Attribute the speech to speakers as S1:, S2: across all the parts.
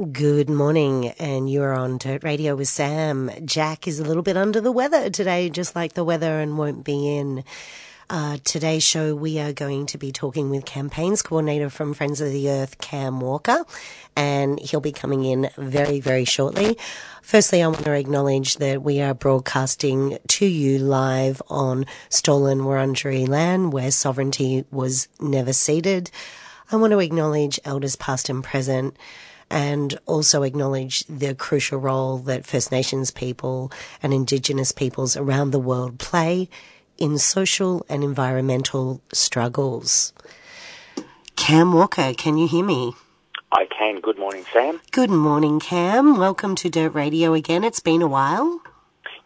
S1: Good morning, and you're on Dirt Radio with Sam. Jack is a little bit under the weather today, just like the weather, and won't be in. Uh, today's show, we are going to be talking with campaigns coordinator from Friends of the Earth, Cam Walker, and he'll be coming in very, very shortly. Firstly, I want to acknowledge that we are broadcasting to you live on stolen Wurundjeri land where sovereignty was never ceded. I want to acknowledge elders past and present and also acknowledge the crucial role that First Nations people and Indigenous peoples around the world play in social and environmental struggles. Cam Walker, can you hear me?
S2: I can. Good morning, Sam.
S1: Good morning, Cam. Welcome to Dirt Radio again. It's been a while.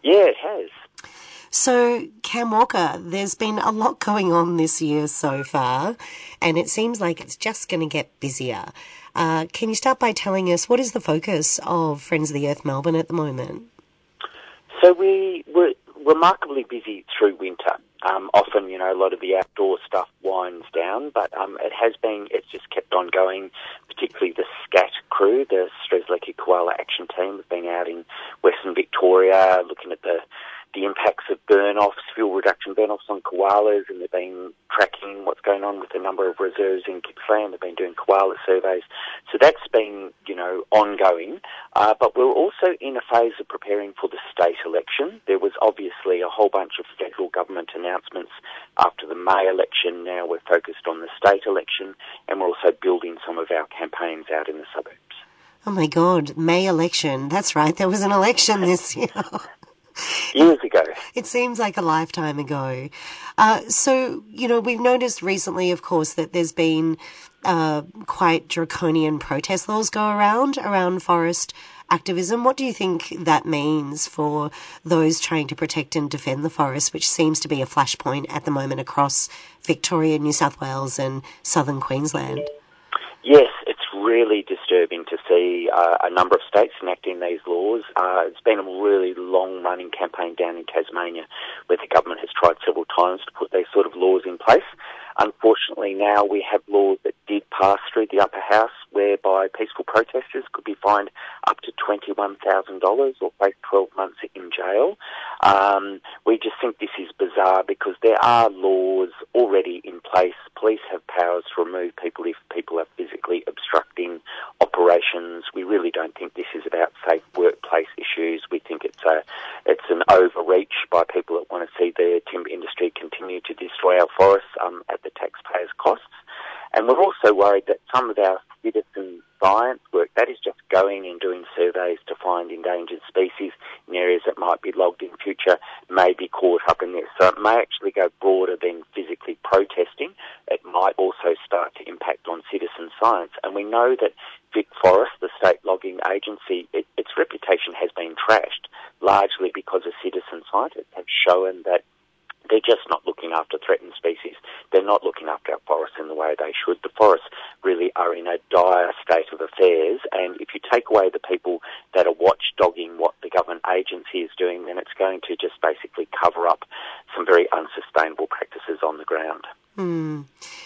S2: Yeah, it has.
S1: So, Cam Walker, there's been a lot going on this year so far, and it seems like it's just going to get busier. Uh, can you start by telling us what is the focus of Friends of the Earth Melbourne at the moment?
S2: So we were remarkably busy through winter. Um, often, you know, a lot of the outdoor stuff winds down, but um, it has been, it's just kept on going, particularly the SCAT crew, the Strzelecki Koala Action Team, have been out in Western Victoria looking at the the impacts of burn-offs, fuel reduction burn-offs on koalas, and they've been tracking what's going on with the number of reserves in Gippsland. They've been doing koala surveys. So that's been, you know, ongoing. Uh, but we're also in a phase of preparing for the state election. There was obviously a whole bunch of federal government announcements after the May election. Now we're focused on the state election, and we're also building some of our campaigns out in the suburbs.
S1: Oh my God, May election. That's right. There was an election this year.
S2: years ago.
S1: It seems like a lifetime ago. Uh, so, you know, we've noticed recently, of course, that there's been uh, quite draconian protest laws go around around forest activism. What do you think that means for those trying to protect and defend the forest, which seems to be a flashpoint at the moment across Victoria, New South Wales, and southern Queensland?
S2: Yes, it's really uh, a number of states enacting these laws. Uh, it's been a really long running campaign down in Tasmania where the government has tried several times to put these sort of laws in place. Unfortunately, now we have laws that did pass through the upper house whereby peaceful protesters could be fined up to $21,000 or face 12 months in jail. Um, we just think this is bizarre because there are laws already in place. Police have powers to remove people if people are physically obstructing operations. We really don't think this is about safe workplace issues. We think it's a it's an overreach by people that want to see the timber industry continue to destroy our forests um, at the taxpayers' costs. And we're also worried that some of our citizen science work, that is just going and doing surveys to find endangered species in areas that might be logged in future, may be caught up in this. So it may actually go broader than physically protesting. It might also start to impact on citizen science. And we know that Vic Forest, the state logging agency, it, its reputation has been trashed, largely because the citizen scientists have shown that they're just not looking after threatened species. They're not looking after our forests in the way they should. The forests really are in a dire state of affairs, and if you take away the people that are watchdogging what the government agency is doing, then it's going to just basically cover up some very unsustainable practices on the ground.
S1: Hmm.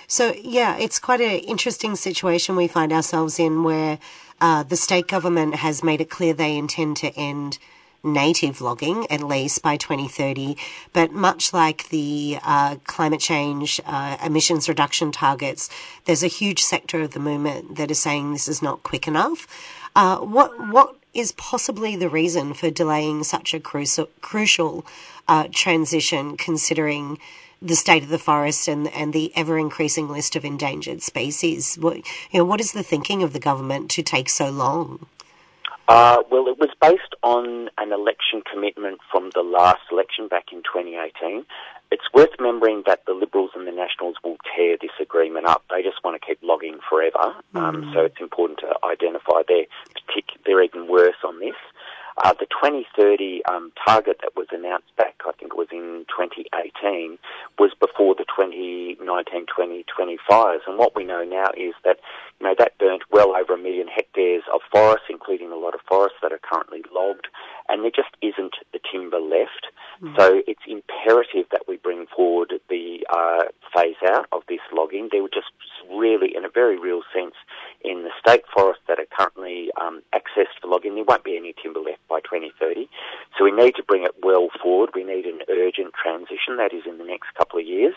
S1: So, yeah, it's quite an interesting situation we find ourselves in where uh, the state government has made it clear they intend to end native logging at least by 2030. But much like the uh, climate change uh, emissions reduction targets, there's a huge sector of the movement that is saying this is not quick enough. Uh, what what is possibly the reason for delaying such a crucial crucial uh, transition, considering the state of the forest and, and the ever increasing list of endangered species. What, you know, what is the thinking of the government to take so long?
S2: Uh, well, it was based on an election commitment from the last election back in 2018. It's worth remembering that the Liberals and the Nationals will tear this agreement up. They just want to keep logging forever. Mm. Um, so it's important to identify their partic- they're even worse on this. Uh, the 2030 um, target that was announced back, I think it was in 2018, was before the 2019-2020 fires. And what we know now is that, you know, that burnt well over a million hectares of forest, including a lot of forests that are currently logged, and there just isn't the timber left. Mm. So it's imperative that we bring forward the uh, phase out of this logging. There were just really, in a very real sense, in the state forests that are currently um, accessed for logging, there won't be any timber left by 2030. So we need to bring it well forward. We need an urgent transition, that is in the next couple of years.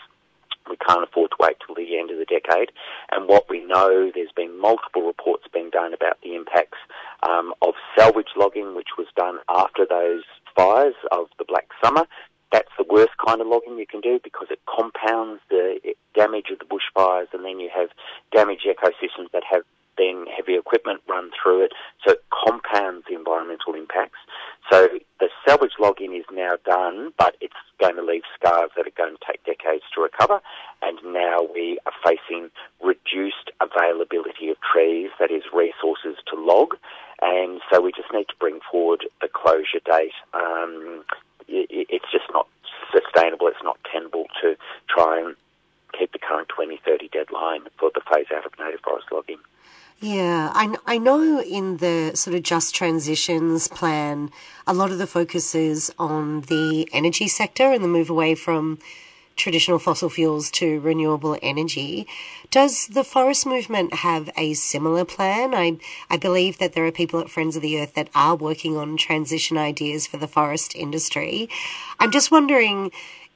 S2: We can't afford to wait till the end of the decade. And what we know, there's been multiple reports being done about the impacts um, of salvage logging, which was done after those fires of the Black Summer. That's the worst kind of logging you can do because it compounds the damage of the bushfires and then you have damaged ecosystems that have heavy equipment run through it. So it compounds the environmental impacts. So the salvage logging is now done, but it's going to leave scars that are going to take decades to recover. And now we are facing reduced availability of trees, that is resources to log. And so we just need to bring forward the closure date. Um, it's just not sustainable. It's not tenable to try and keep the current 2030 deadline for the phase out of native forest logging.
S1: Yeah, I, I know in the sort of just transitions plan, a lot of the focus is on the energy sector and the move away from traditional fossil fuels to renewable energy. Does the forest movement have a similar plan? I, I believe that there are people at Friends of the Earth that are working on transition ideas for the forest industry. I'm just wondering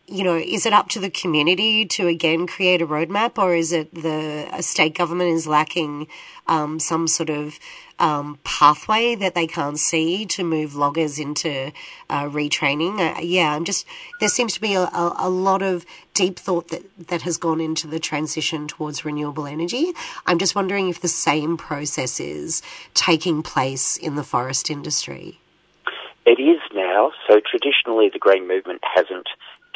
S1: you know, is it up to the community to again create a roadmap, or is it the state government is lacking um, some sort of um, pathway that they can't see to move loggers into uh, retraining? Uh, yeah, I'm just there seems to be a, a, a, lot of deep thought that that has gone into the transition towards renewable energy. I'm just wondering if the same process is taking place in the forest industry.
S2: It is now. So traditionally, the green movement hasn't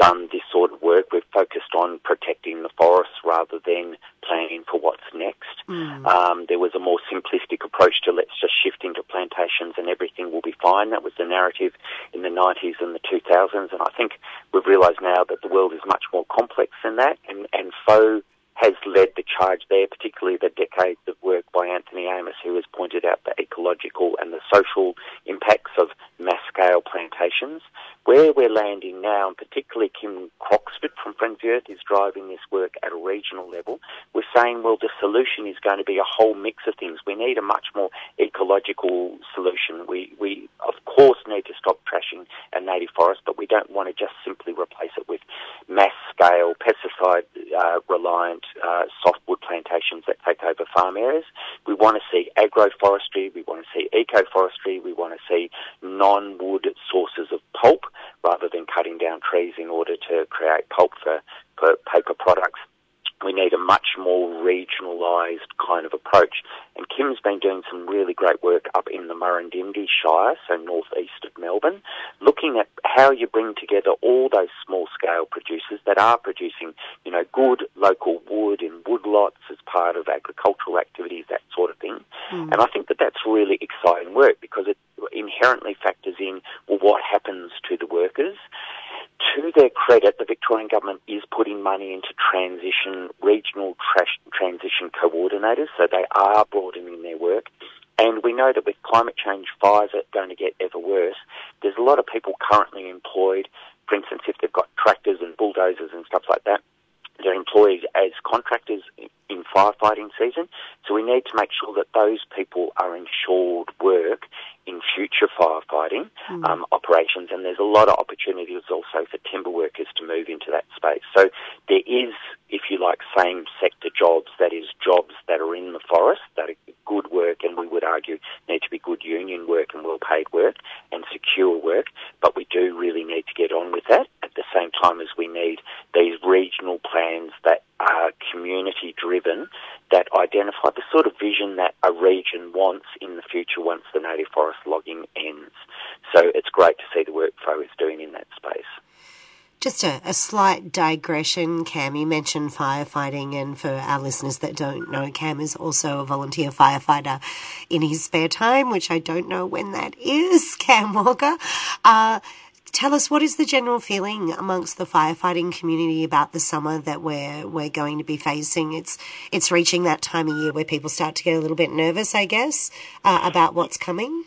S2: done this sort of work. We've focused on protecting the forests rather than planning for what's next. Mm. Um, there was a more simplistic approach to let's just shift into plantations and everything will be fine. That was the narrative in the 90s and the 2000s, and I think we've realised now that the world is much more complex than that, and, and FAO has led the charge there, particularly the decades of work by Anthony Amis, who has pointed out the ecological and the social impacts of mass scale plantations. Where we're landing now, and particularly Kim Croxford from Friends of Earth is driving this work at a regional level, we're saying, well, the solution is going to be a whole mix of things. We need a much more ecological solution. We, we of course, need to stop trashing our native forest, but we don't want to just simply replace it with mass scale pesticide uh, reliant uh, softwood plantations that take over farm areas. We want to see agroforestry, we want to see ecoforestry, we want to see non-wood sources of pulp rather than cutting down trees in order to create pulp for, for paper products we need a much more regionalised kind of approach. And Kim's been doing some really great work up in the Murrindindi Shire, so northeast of Melbourne, looking at how you bring together all those small scale producers that are producing, you know, good local wood in woodlots as part of agricultural activities, that sort of thing. Mm. And I think that that's really exciting work because it inherently factors in, well, what happens to the workers? To their credit, the Victorian government is putting money into transition, regional transition coordinators, so they are broadening their work. And we know that with climate change, fires are going to get ever worse. There's a lot of people currently employed, for instance, if they've got tractors and bulldozers and stuff like that, they're employed as contractors in firefighting season. So we need to make sure that those people are insured work in future firefighting mm. um, operations, and there's a lot of opportunities also for timber workers to move into that space. So there is, if you like, same sector jobs, that is jobs that are in the forest, that are good work, and we would argue need to be good union work and well paid work and secure work, but we do really need to get on with that at the same time as we need these regional uh, community driven that identify the sort of vision that a region wants in the future once the native forest logging ends. So it's great to see the work FOA is doing in that space.
S1: Just a, a, slight digression, Cam. You mentioned firefighting, and for our listeners that don't know, Cam is also a volunteer firefighter in his spare time, which I don't know when that is, Cam Walker. Uh, tell us what is the general feeling amongst the firefighting community about the summer that we're we're going to be facing? It's it's reaching that time of year where people start to get a little bit nervous, I guess, uh, about what's coming.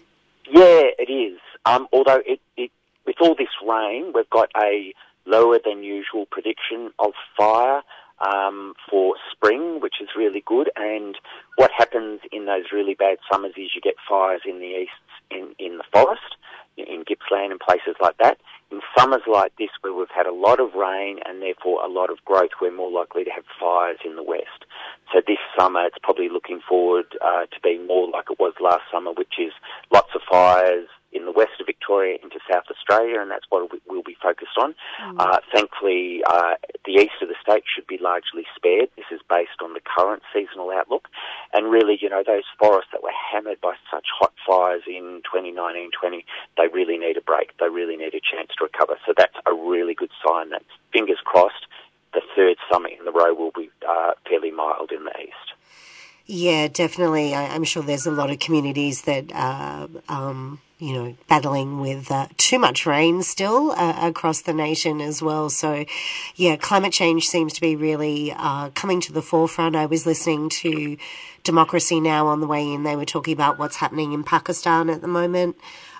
S2: Yeah, it is. Um, although it, it, with all this rain, we've got a lower than usual prediction of fire um, for spring, which is really good. And what happens in those really bad summers is you get fires in the east, in, in the forest, in Gippsland and places like that. In summers like this, where we've had a lot of rain and therefore a lot of growth, we're more likely to have fires in the west. So this summer, it's probably looking forward uh, to being more like it was last summer, which is lots of fires, in the west of Victoria into South Australia, and that's what we'll be focused on. Mm. Uh, thankfully, uh, the east of the state should be largely spared. This is based on the current seasonal outlook, and really, you know, those forests that were hammered by such hot fires in 2019-20, they really need a break. They really need a chance to recover. So that's a really good sign. That fingers crossed, the third summit in the row will be uh, fairly mild in the east.
S1: Yeah, definitely. I, am sure there's a lot of communities that are, um, you know, battling with uh, too much rain still uh, across the nation as well. So, yeah, climate change seems to be really uh, coming to the forefront. I was listening to Democracy Now! on the way in. They were talking about what's happening in Pakistan at the moment.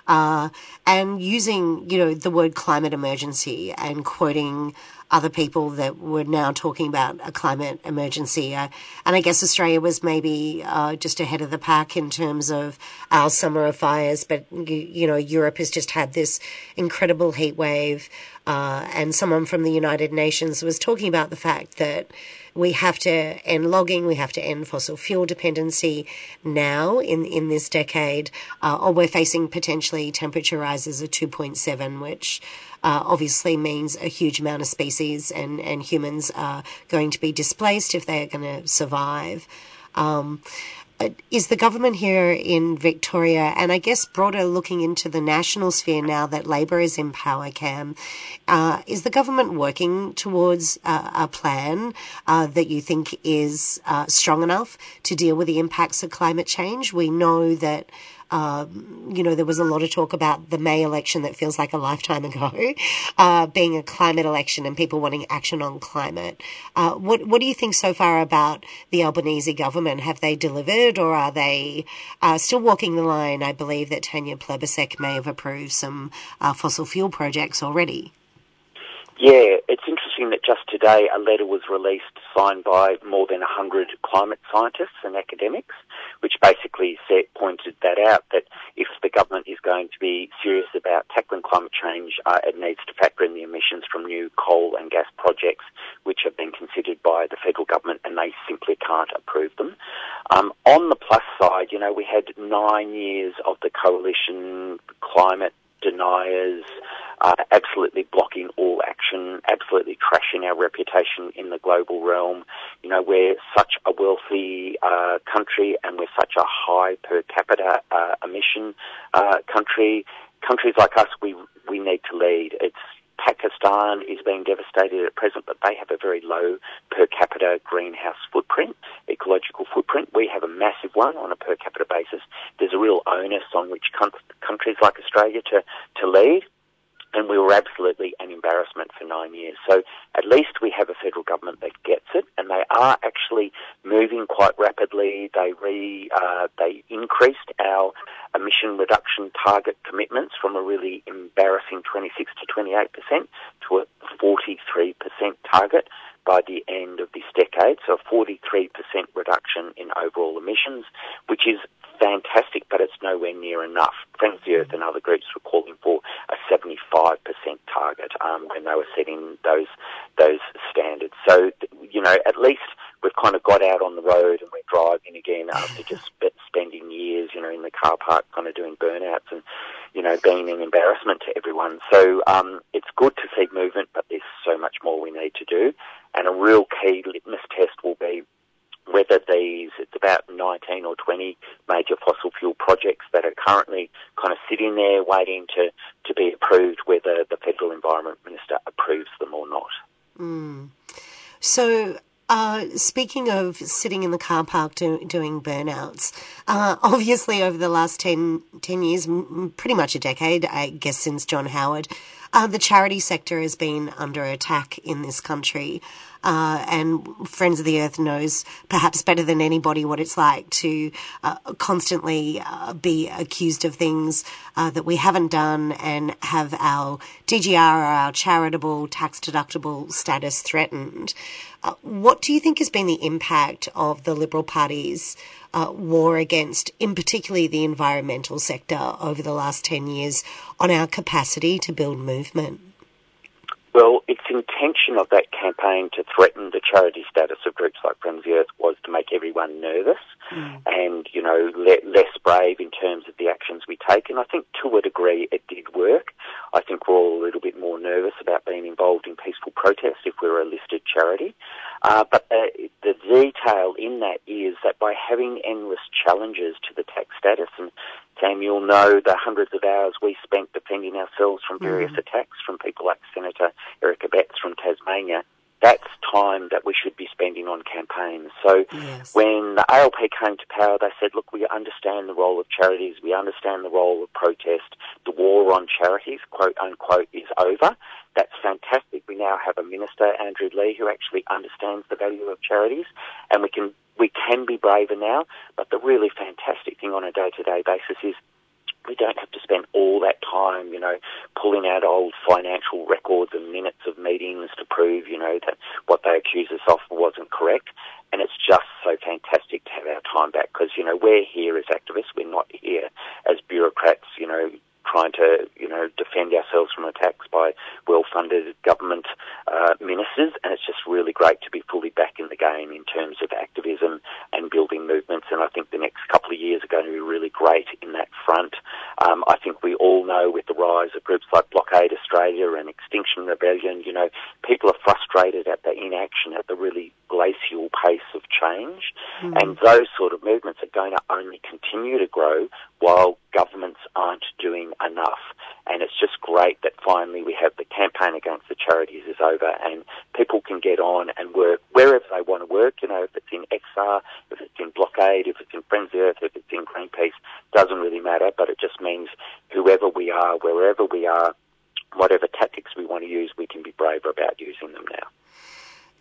S1: Uh, and using, you know, the word climate emergency and quoting other people that were now talking about a climate emergency. Uh, and I guess Australia was maybe uh, just ahead of the pack in terms of our summer of fires, but you, you know, Europe has just had this incredible heat wave. Uh, and someone from the United Nations was talking about the fact that we have to end logging, we have to end fossil fuel dependency now in, in this decade, uh, or we're facing potentially temperature rises of 2.7, which uh, obviously means a huge amount of species and, and humans are going to be displaced if they are going to survive. Um, is the government here in Victoria, and I guess broader looking into the national sphere now that Labor is in power, Cam, uh, is the government working towards uh, a plan uh, that you think is uh, strong enough to deal with the impacts of climate change? We know that um, you know, there was a lot of talk about the May election that feels like a lifetime ago, uh, being a climate election and people wanting action on climate. Uh, what What do you think so far about the Albanese government? Have they delivered, or are they uh, still walking the line? I believe that Tanya Plibersek may have approved some uh, fossil fuel projects already.
S2: Yeah, it's interesting that just today a letter was released signed by more than 100 climate scientists and academics, which basically pointed that out that if the government is going to be serious about tackling climate change, uh, it needs to factor in the emissions from new coal and gas projects, which have been considered by the federal government, and they simply can't approve them. Um, on the plus side, you know, we had nine years of the coalition climate deniers, uh, absolutely blocking all action, absolutely crashing our reputation in the global realm. You know, we're such a wealthy uh, country and we're such a high per capita uh, emission uh, country. Countries like us, we we need to lead. It's Pakistan is being devastated at present, but they have a very low per capita greenhouse footprint, ecological footprint. We have a massive one on a per capita basis. There's a real onus on which countries like Australia to, to lead and we were absolutely an embarrassment for nine years. So at least we have a federal government that gets it, and they are actually moving quite rapidly. They re uh, they increased our emission reduction target commitments from a really embarrassing 26 to 28 percent to a 43 percent target by the end of this decade. So a 43% reduction in overall emissions, which is fantastic, but it's nowhere near enough. Friends of the Earth and other groups were calling for a 75% target um, when they were setting those those standards. So, you know, at least we've kind of got out on the road and we're driving again after just spending years, you know, in the car park kind of doing burnouts and, you know, being an embarrassment to everyone. So um, it's good to see movement, but there's so much more we need to do. And a real key litmus test will be whether these, it's about 19 or 20 major fossil fuel projects that are currently kind of sitting there waiting to, to be approved whether the Federal Environment Minister approves them or not.
S1: Mm. So, uh, speaking of sitting in the car park do, doing burnouts, uh, obviously over the last 10, 10 years, pretty much a decade, I guess since John Howard, uh, the charity sector has been under attack in this country. Uh, and Friends of the Earth knows perhaps better than anybody what it's like to uh, constantly uh, be accused of things uh, that we haven't done and have our DGR or our charitable tax deductible status threatened. Uh, what do you think has been the impact of the Liberal Party's uh, war against, in particularly the environmental sector, over the last 10 years on our capacity to build movement?
S2: Well, intention of that campaign to threaten the charity status of groups like Friends of the Earth was to make everyone nervous mm. and, you know, le- less brave in terms of the actions we take. And I think to a degree it did work. I think we're all a little bit more nervous about being involved in peaceful protest if we're a listed charity. Uh, but the, the detail in that is that by having endless challenges to the tax status, and Sam, you'll know the hundreds of hours we spent defending ourselves from various mm. attacks from people like Senator Eric Abetz from Tasmania, that's time that we should be spending on campaigns. So yes. when the ALP came to power, they said, look, we understand the role of charities, we understand the role of protest, the war on charities, quote unquote, is over. That's fantastic. We now have a minister, Andrew Leigh, who actually understands the value of charities, and we can we can be braver now. But the really fantastic thing on a day to day basis is we don't have to spend all that time, you know, pulling out old financial records and minutes of meetings to prove, you know, that what they accuse us of wasn't correct. And it's just so fantastic to have our time back because, you know, we're here as activists. We're not here as bureaucrats, you know, trying to, you know, defend ourselves from attacks by well-funded government uh, ministers, and it's just really great to be fully back in the game in terms of activism and building movements. And I think the next couple of years are going to be really great in that front. Um, I think we all know with the rise of groups like Blockade Australia and Extinction Rebellion, you know, people are frustrated at the inaction, at the really glacial pace of change, mm. and those sort of movements are going to only continue to grow while governments aren't doing enough. And it's just great that finally we have the campaign against the charities is over and people can get on and work wherever they want to work. You know, if it's in XR, if it's in Blockade, if it's in Friends of Earth, if it's in Greenpeace, doesn't really matter. But means whoever we are, wherever we are, whatever tactics we want to use, we can be braver about using them now.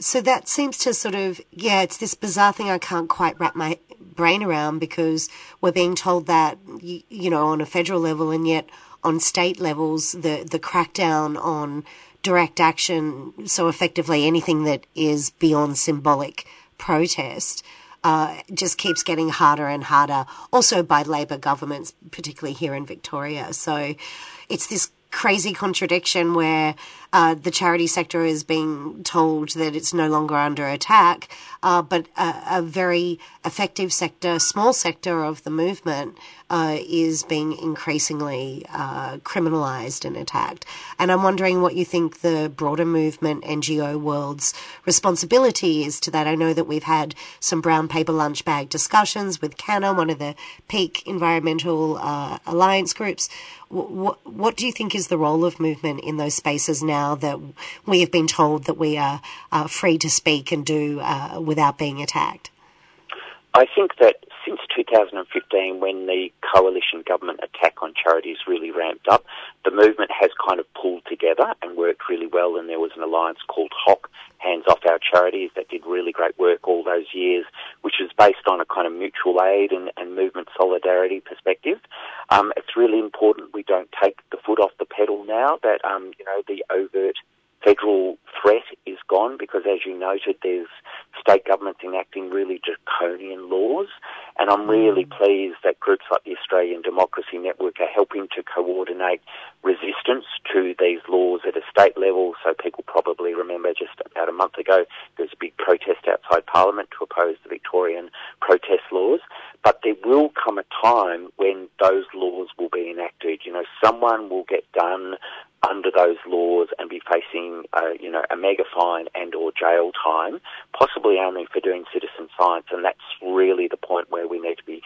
S1: So that seems to sort of, yeah, it's this bizarre thing I can't quite wrap my brain around because we're being told that, you know, on a federal level and yet on state levels, the, the crackdown on direct action, so effectively anything that is beyond symbolic protest, uh, just keeps getting harder and harder, also by Labor governments, particularly here in Victoria. So it's this crazy contradiction where uh, the charity sector is being told that it's no longer under attack, uh, but a, a, very effective sector, small sector of the movement, uh, is being increasingly uh, criminalised and attacked. And I'm wondering what you think the broader movement, NGO world's responsibility is to that. I know that we've had some brown paper lunch bag discussions with CANA, one of the peak environmental uh, alliance groups. What, what do you think is the role of movement in those spaces now that we have been told that we are uh, free to speak and do uh, without being attacked?
S2: I think that since 2015, when the coalition government attack on charities really ramped up, the movement has kind of pulled together and worked really well. And there was an alliance called HOC, Hands Off Our Charities, that did really great work all those years, which is based on a kind of mutual aid and, and movement solidarity perspective. Um, it's really important we don't take the foot off the pedal now. That um, you know the overt federal threat is gone because, as you noted, there's state governments enacting really draconian laws. And I'm really mm. pleased that groups like the Australian Democracy Network are helping to coordinate resistance to these laws at a state level. So people probably remember just about a month ago there was a big protest outside Parliament to oppose the Victorian protest laws. But there will come a time when those laws will be enacted. You know, someone will get done under those laws and be facing, uh, you know, a mega fine and or jail time, possibly only for doing citizen science, and that's really the point where we need to be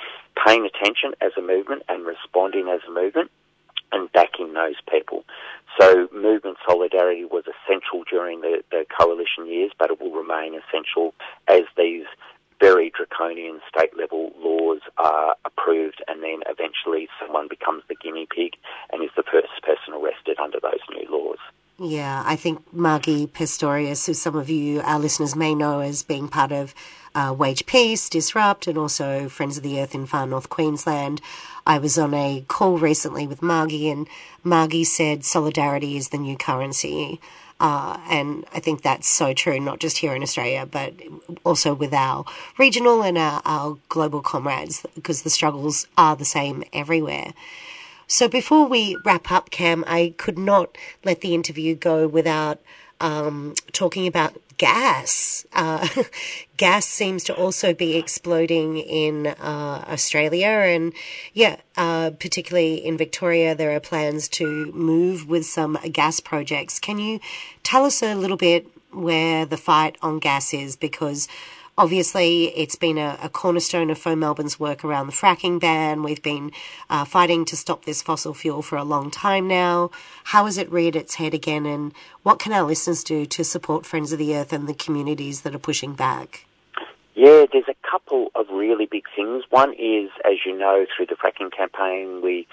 S2: paying attention as a movement and responding as a movement and backing those people. So movement solidarity was essential during the, the coalition years, but it will remain essential as these very draconian state level laws are approved and then eventually someone becomes the guinea pig and is the first person arrested under those new laws.
S1: Yeah, I think Margie Pestorius, who some of you, our listeners, may know as being part of uh, Wage Peace, Disrupt, and also Friends of the Earth in Far North Queensland. I was on a call recently with Margie, and Margie said solidarity is the new currency. Uh, and I think that's so true, not just here in Australia, but also with our regional and our, our global comrades, because the struggles are the same everywhere. So before we wrap up, Cam, I could not let the interview go without um, talking about gas. Uh, gas seems to also be exploding in uh, Australia, and yeah, uh, particularly in Victoria, there are plans to move with some gas projects. Can you tell us a little bit where the fight on gas is? Because Obviously, it's been a, a, cornerstone of FO Melbourne's work around the fracking ban. We've been uh, fighting to stop this fossil fuel for a long time now. How has it reared its head again, and what can our listeners do to support Friends of the Earth and the communities that are pushing back?
S2: Yeah, there's a couple of really big things. One is, as you know, through the fracking campaign, we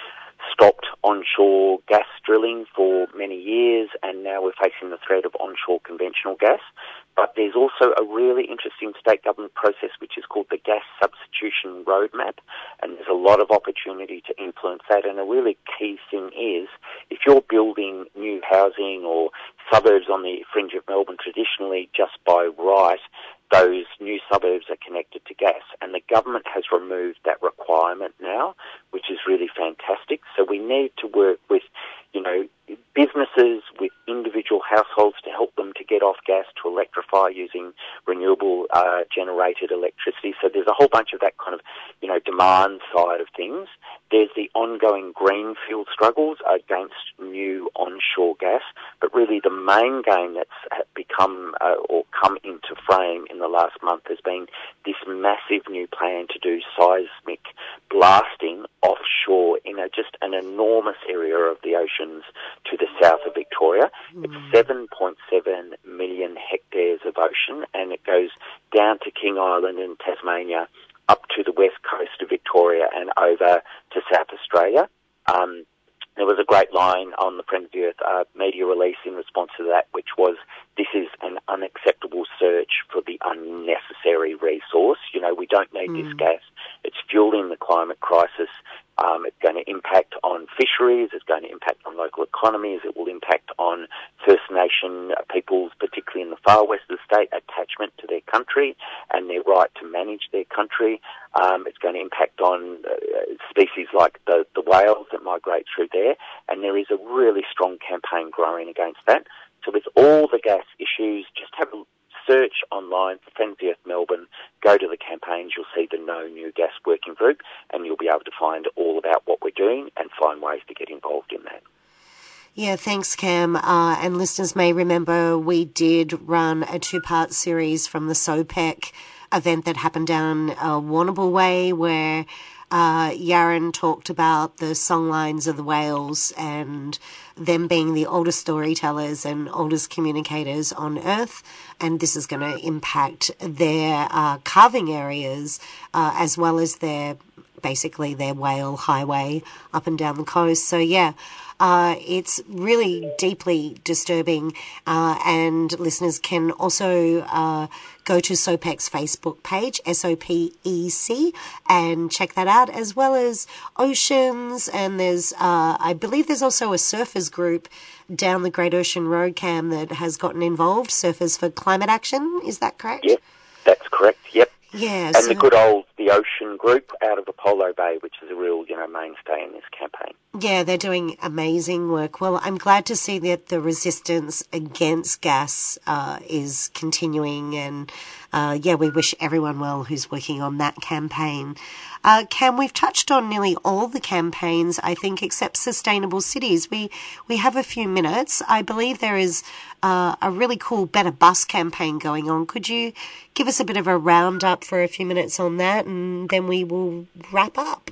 S2: stopped onshore gas drilling for many years, and now we're facing the threat of onshore conventional gas. But there's also a really interesting state government process which is called the Gas Substitution Roadmap, and there's a lot of opportunity to influence that. And a really key thing is if you're building new housing or suburbs on the fringe of Melbourne traditionally just by right, those new suburbs are connected to gas. And the government has removed that requirement now, which is really fantastic. So we need to work with, you know, businesses, with individual households to help them to get off gas to electrify using renewable uh, generated electricity. So there's a whole bunch of that kind of, you know, demand side of things. There's the ongoing greenfield struggles against new onshore gas, but really the main game that's become uh, or come into frame in the last month has been this massive new plan to do seismic blasting offshore in a, just an enormous area of the oceans to the south of Victoria. Mm. It's 7.7 million hectares of ocean and it goes down to King Island in Tasmania, up to the west coast of Victoria and over to South Australia. Um, there was a great line on the Friend of the Earth uh, media release in response to that, which was, "This is an unacceptable search for the unnecessary resource. You know, we don't need mm. this gas. It's fueling the climate crisis. Um, it's going to impact on fisheries. It's going to impact on local economies. It will impact on First Nation peoples, particularly in the far west of the state, attachment to their country and their right to manage their country. Um, it's going to impact on uh, species like the, the whales that migrate through there. And there is a really strong campaign growing against that. So with all the gas issues, just have a search online for Melbourne, go to the campaigns, you'll see the No New Gas Working Group, and you'll be able to find all about what we're doing and find ways to get involved in that.
S1: Yeah, thanks, Cam. Uh, and listeners may remember we did run a two part series from the SOPEC event that happened down uh, Way, where uh, Yaron talked about the songlines of the whales and them being the oldest storytellers and oldest communicators on Earth. And this is going to impact their uh, calving areas uh, as well as their basically their whale highway up and down the coast. So, yeah. Uh, it's really deeply disturbing, uh, and listeners can also uh, go to SOPEC's Facebook page, S-O-P-E-C, and check that out, as well as Oceans, and there's, uh, I believe there's also a surfers group down the Great Ocean Road Cam that has gotten involved, Surfers for Climate Action, is that correct?
S2: Yep, that's correct, yep.
S1: Yeah,
S2: and the good old the Ocean Group out of Apollo Bay, which is a real you know mainstay in this campaign.
S1: Yeah, they're doing amazing work. Well, I'm glad to see that the resistance against gas uh, is continuing, and uh, yeah, we wish everyone well who's working on that campaign. Uh, Cam, we've touched on nearly all the campaigns, I think, except sustainable cities. We we have a few minutes. I believe there is uh, a really cool Better Bus campaign going on. Could you give us a bit of a roundup for a few minutes on that, and then we will wrap up?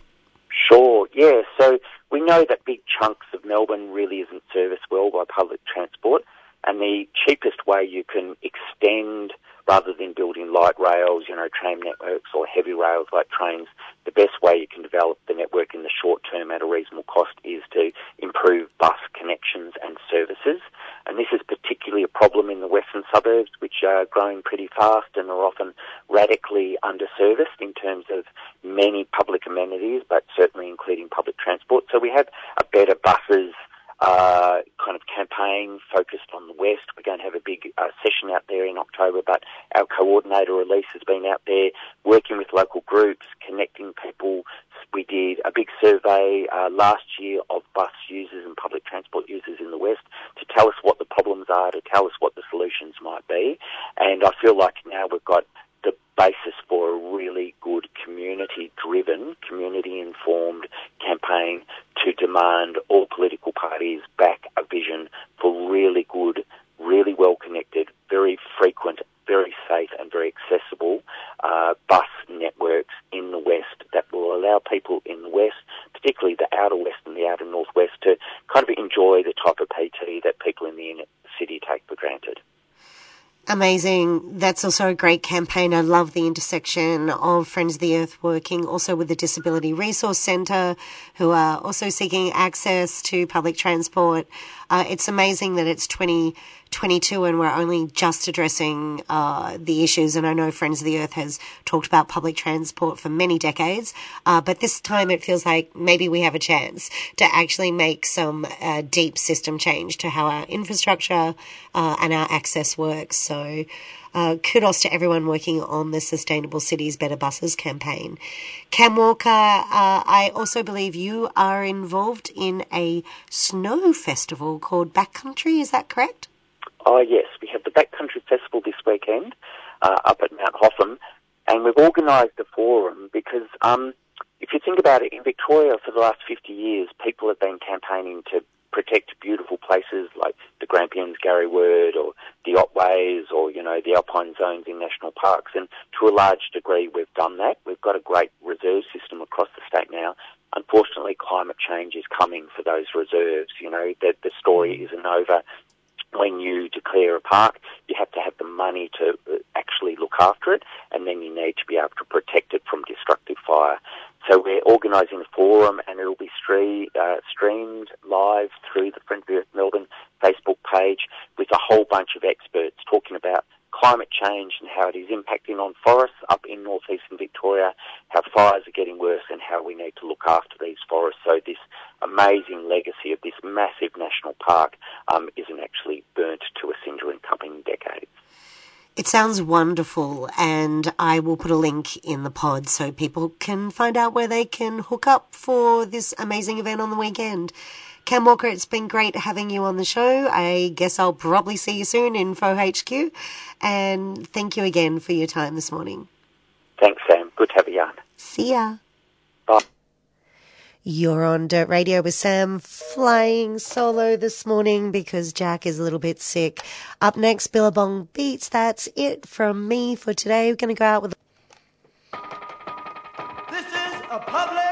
S2: Sure. Yeah. So we know that big chunks of Melbourne really isn't serviced well by public transport, and the cheapest way you can extend rather than building light rails, you know, tram networks or heavy rails like trains, the best way you can develop the network in the short term at a reasonable cost is to improve bus connections and services. And this is particularly a problem in the western suburbs, which are growing pretty fast and are often radically underserviced in terms of many public amenities, but certainly including public transport. So we have a better buses uh, campaign focused on the West. We're going to have a big uh, session out there in October, but our coordinator Elise has been out there working with local groups, connecting people. We did a big survey uh, last year of bus users and public transport users in the West to tell us what the problems are, to tell us what the solutions might be. And I feel like now we've got the basis for a really good community driven, community informed campaign to demand all political parties back a vision for really good, really well connected, very frequent, very safe and very accessible uh, bus networks in the West that will allow people in the West, particularly the outer West and the outer Northwest, to kind of enjoy the type of PT that people in the inner city take for granted.
S1: Amazing. That's also a great campaign. I love the intersection of Friends of the Earth working also with the Disability Resource Centre, who are also seeking access to public transport. Uh, it's amazing that it's 2022 and we're only just addressing uh, the issues. And I know Friends of the Earth has talked about public transport for many decades, uh, but this time it feels like maybe we have a chance to actually make some uh, deep system change to how our infrastructure uh, and our access works. So. Uh, kudos to everyone working on the Sustainable Cities Better Buses campaign. Cam Walker, uh, I also believe you are involved in a snow festival called Backcountry, is that correct?
S2: Oh, yes. We have the Backcountry Festival this weekend uh, up at Mount Hotham, and we've organised a forum because um, if you think about it, in Victoria for the last 50 years, people have been campaigning to protect beautiful places like the Grampians, Gariwerd, or the Otways, or you know the Alpine Zones in national parks. And to a large degree, we've done that. We've got a great reserve system across the state now. Unfortunately, climate change is coming for those reserves. You know that the story isn't over. When you declare a park, you have to have the money to uh, actually look after it, and then you need to be able to protect it from destructive fire. So we're organising a forum and it'll be stream, uh, streamed live through the Friends of the Earth Melbourne Facebook page with a whole bunch of experts talking about climate change and how it is impacting on forests up in northeastern Victoria, how fires are getting worse and how we need to look after these forests so this amazing legacy of this massive national park um, isn't actually burnt to a cinder in coming decades.
S1: It sounds wonderful, and I will put a link in the pod so people can find out where they can hook up for this amazing event on the weekend. Cam Walker, it's been great having you on the show. I guess I'll probably see you soon in FOHQ. And thank you again for your time this morning.
S2: Thanks, Sam. Good to have you on.
S1: See ya.
S2: Bye.
S1: You're on Dirt Radio with Sam, flying solo this morning because Jack is a little bit sick. Up next, Billabong Beats. That's it from me for today. We're going to go out with.
S3: This is a public service announcement.